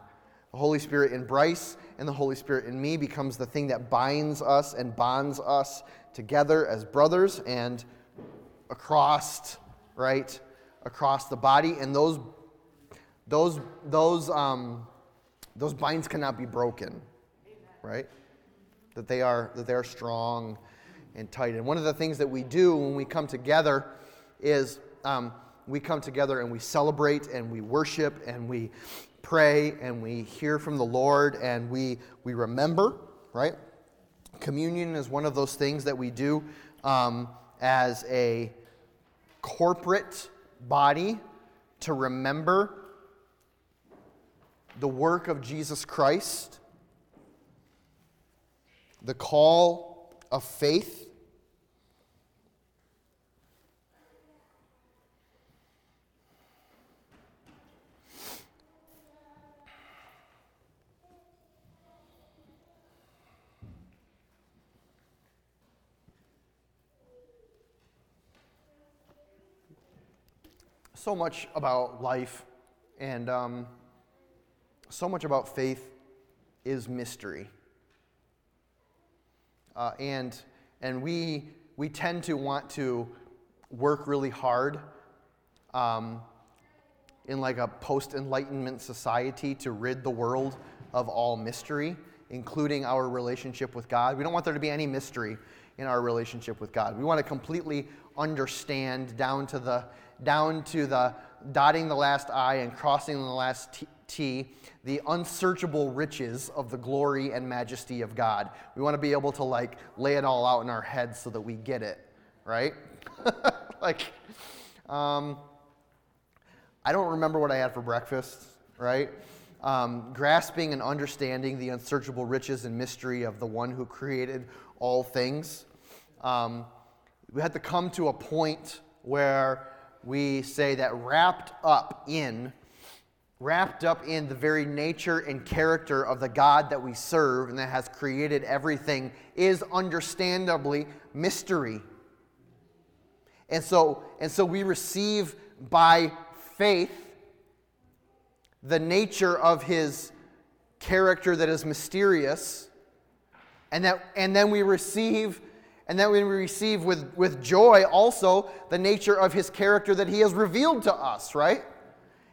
Speaker 1: The Holy Spirit in Bryce and the Holy Spirit in me becomes the thing that binds us and bonds us together as brothers and across, right, across the body. And those, those, those, um, those binds cannot be broken, right? That they are that they are strong and tight. And one of the things that we do when we come together is um, we come together and we celebrate and we worship and we pray and we hear from the Lord and we, we remember, right? Communion is one of those things that we do um, as a corporate body to remember the work of Jesus Christ, the call of faith so much about life and um, so much about faith is mystery. Uh, and and we, we tend to want to work really hard um, in like a post enlightenment society to rid the world of all mystery, including our relationship with God. We don't want there to be any mystery in our relationship with God. We want to completely understand down to the down to the dotting the last I and crossing the last T, the unsearchable riches of the glory and majesty of God. We want to be able to like lay it all out in our heads so that we get it, right? like, um, I don't remember what I had for breakfast, right? Um, grasping and understanding the unsearchable riches and mystery of the one who created all things. Um, we had to come to a point where we say that wrapped up in wrapped up in the very nature and character of the God that we serve and that has created everything is understandably mystery. And so, and so we receive by faith the nature of his character that is mysterious, and, that, and then we receive and then we receive with, with joy also the nature of his character that he has revealed to us, right?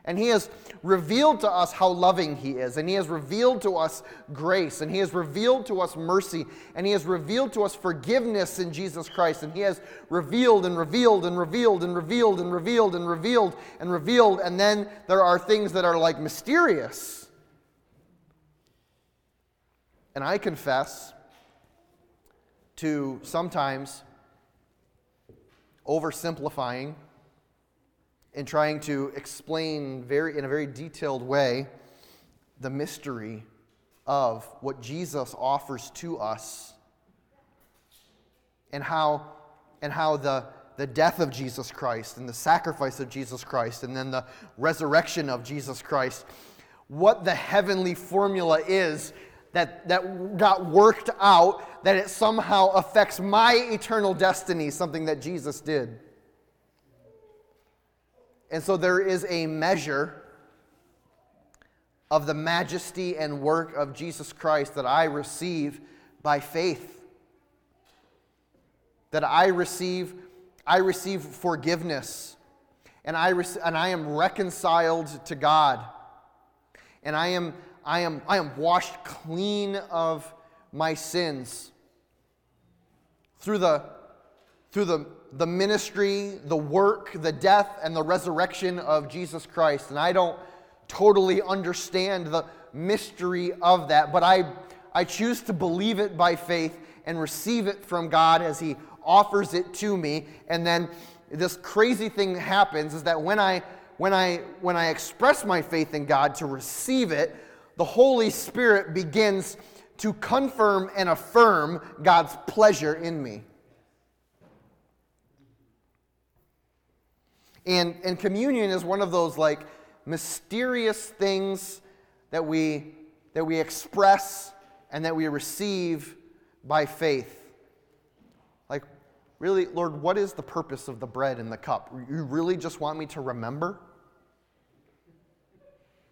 Speaker 1: And he has revealed to us how loving he is. And he has revealed to us grace. And he has revealed to us mercy. And he has revealed to us forgiveness in Jesus Christ. And he has revealed and revealed and revealed and revealed and revealed and revealed and revealed. And then there are things that are like mysterious. And I confess to sometimes oversimplifying and trying to explain very, in a very detailed way the mystery of what Jesus offers to us and how, and how the, the death of Jesus Christ and the sacrifice of Jesus Christ and then the resurrection of Jesus Christ, what the heavenly formula is that, that got worked out, that it somehow affects my eternal destiny, something that Jesus did. And so there is a measure of the majesty and work of Jesus Christ that I receive by faith. That I receive, I receive forgiveness. And I, and I am reconciled to God. And I am I am, I am washed clean of my sins through the through the, the ministry, the work, the death, and the resurrection of Jesus Christ. And I don't totally understand the mystery of that, but I, I choose to believe it by faith and receive it from God as He offers it to me. And then this crazy thing happens is that when I when I when I express my faith in God to receive it, the Holy Spirit begins to confirm and affirm God's pleasure in me. And, and communion is one of those like mysterious things that we, that we express and that we receive by faith. Like, really, Lord, what is the purpose of the bread and the cup? You really just want me to remember?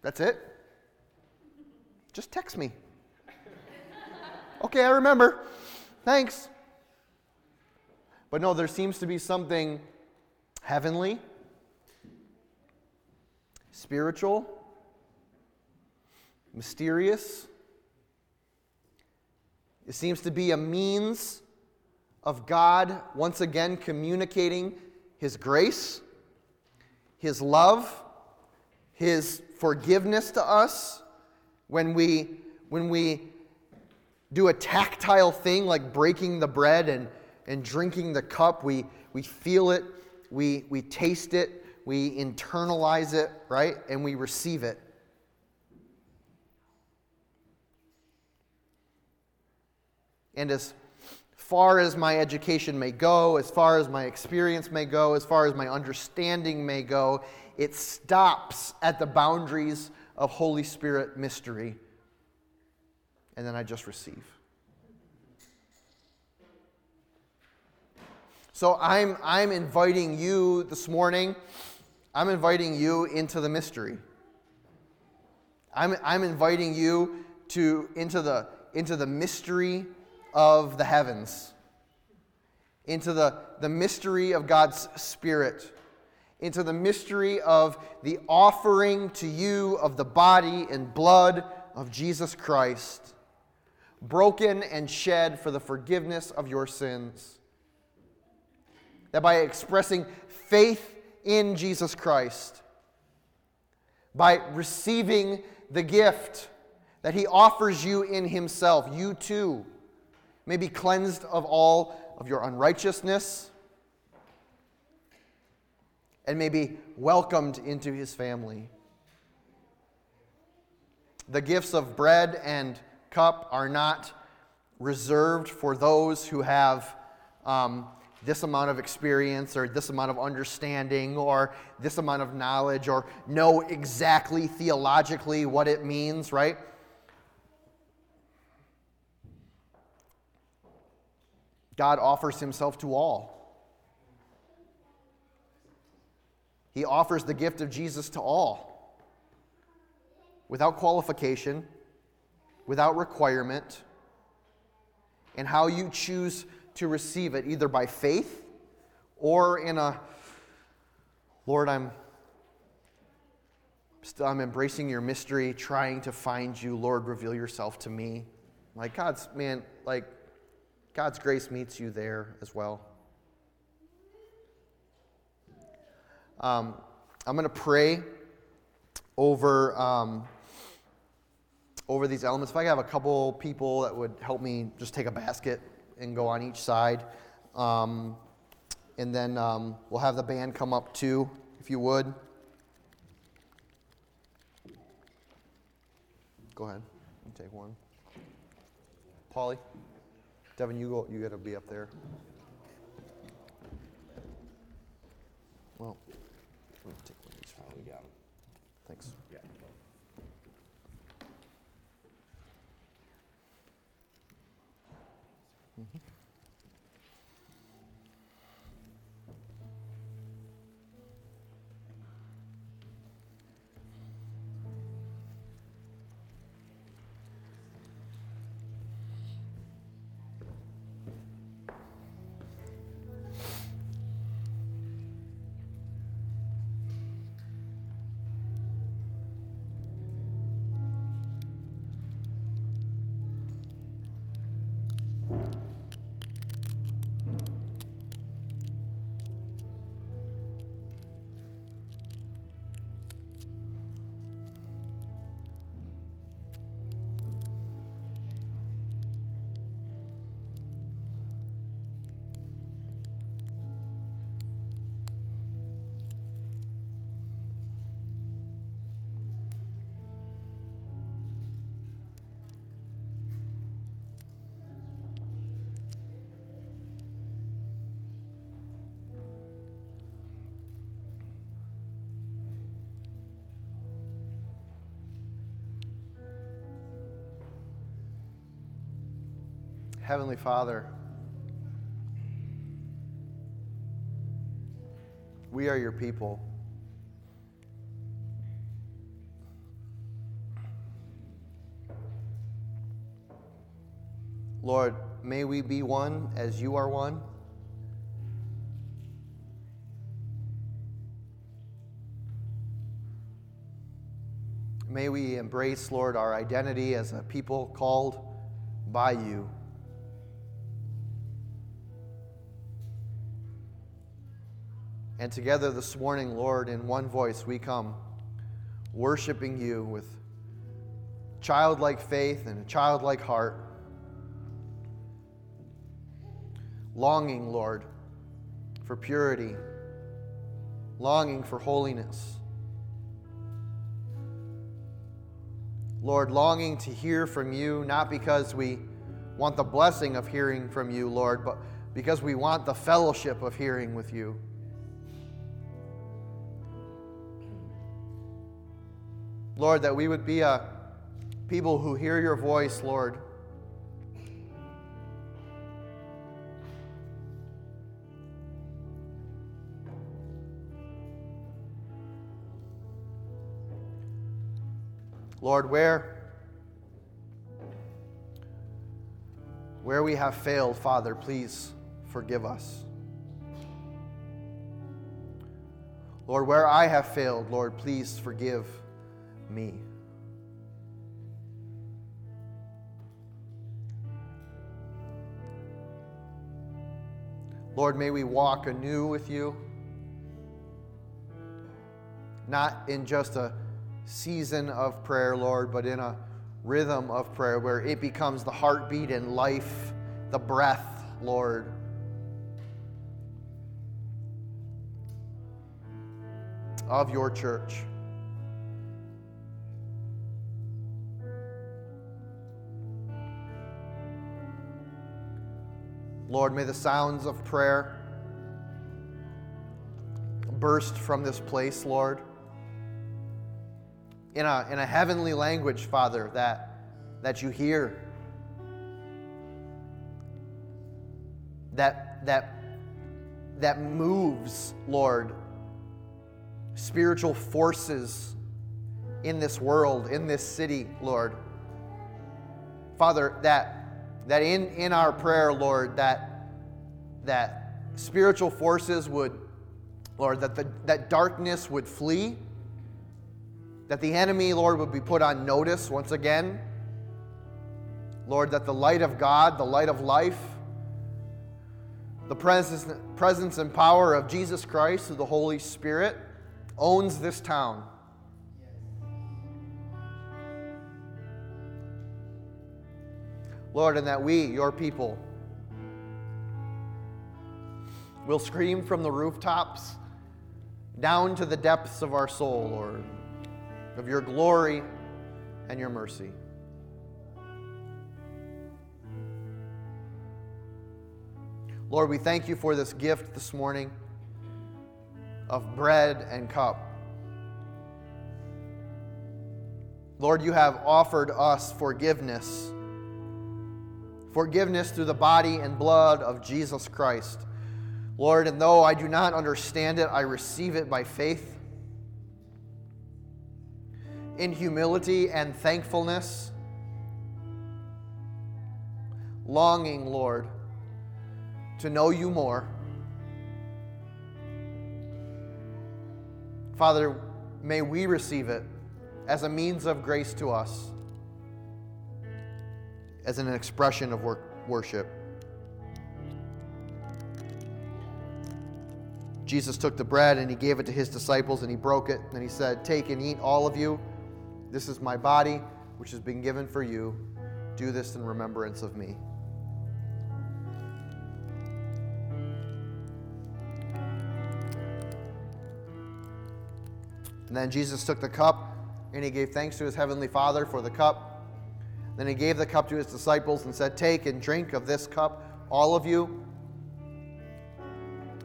Speaker 1: That's it? Just text me. okay, I remember. Thanks. But no, there seems to be something heavenly, spiritual, mysterious. It seems to be a means of God once again communicating His grace, His love, His forgiveness to us when we, when we do a tactile thing like breaking the bread and, and drinking the cup. We, we feel it, we, we taste it, we internalize it, right? And we receive it. And as far as my education may go, as far as my experience may go, as far as my understanding may go, it stops at the boundaries of Holy Spirit mystery. And then I just receive. So I'm, I'm inviting you this morning, I'm inviting you into the mystery. I'm, I'm inviting you to, into, the, into the mystery of the heavens, into the, the mystery of God's Spirit, into the mystery of the offering to you of the body and blood of Jesus Christ, broken and shed for the forgiveness of your sins. That by expressing faith in Jesus Christ, by receiving the gift that He offers you in Himself, you too may be cleansed of all of your unrighteousness and may be welcomed into his family. The gifts of bread and cup are not reserved for those who have um, this amount of experience or this amount of understanding or this amount of knowledge or know exactly theologically what it means, right? God offers himself to all. He offers the gift of Jesus to all without qualification, without requirement, and how you choose to receive it, either by faith or in a Lord, I'm still I'm embracing your mystery, trying to find you. Lord, reveal yourself to me. Like God's man, like God's grace meets you there as well. Um, I'm going to pray over, um, over these elements. If I could have a couple people that would help me just take a basket and go on each side. Um, and then um, we'll have the band come up too, if you would. Go ahead. Take one. Polly? Devin, you go. You got to be up there. Heavenly Father, we are your people. Lord, may we be one as you are one. May we embrace, Lord, our identity as a people called by you. Together this morning, Lord, in one voice, we come worshiping you with childlike faith and a childlike heart. longing, Lord, for purity, longing for holiness. Lord, longing to hear from you, not because we want the blessing of hearing from you, Lord, but because we want the fellowship of hearing with you. Lord, that we would be a people who hear your voice, Lord Lord, where, where we have failed, Father, please forgive us. Lord, where I have failed, Lord, please forgive me. Lord, may we walk anew with you, not in just a season of prayer, Lord, but in a rhythm of prayer where it becomes the heartbeat and life, the breath, Lord. Of your church. Lord, may the sounds of prayer burst from this place, Lord in a, in a heavenly language, Father, that, that you hear. That, that, that moves, Lord, spiritual forces in this world, in this city, Lord. Father, that, that in, in our prayer, Lord, that, that spiritual forces would, Lord, that, the, that darkness would flee that the enemy, Lord, would be put on notice once again. Lord, that the light of God, the light of life, the presence, presence and power of Jesus Christ through the Holy Spirit owns this town. Lord, and that we, your people, will scream from the rooftops down to the depths of our soul, Lord of your glory and your mercy. Lord, we thank you for this gift this morning of bread and cup. Lord, you have offered us forgiveness. Forgiveness through the body and blood of Jesus Christ. Lord, and though I do not understand it, I receive it by faith in humility and thankfulness, longing, Lord, to know you more. Father, may we receive it as a means of grace to us, as an expression of worship. Jesus took the bread and he gave it to his disciples and he broke it and he said, Take and eat, all of you. This is my body, which has been given for you. Do this in remembrance of me. And then Jesus took the cup and he gave thanks to his heavenly Father for the cup. Then he gave the cup to his disciples and said, Take and drink of this cup, all of you.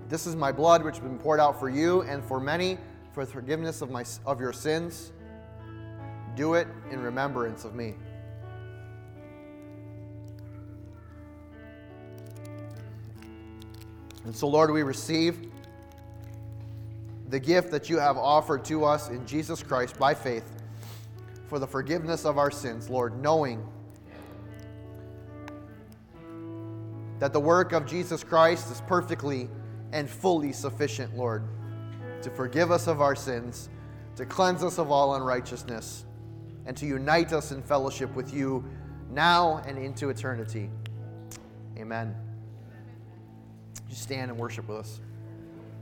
Speaker 1: This is my blood, which has been poured out for you and for many for the forgiveness of, my, of your sins. Do it in remembrance of me. And so, Lord, we receive the gift that you have offered to us in Jesus Christ by faith for the forgiveness of our sins, Lord, knowing that the work of Jesus Christ is perfectly and fully sufficient, Lord, to forgive us of our sins, to cleanse us of all unrighteousness, and to unite us in fellowship with you now and into eternity. Amen. You stand and worship with us.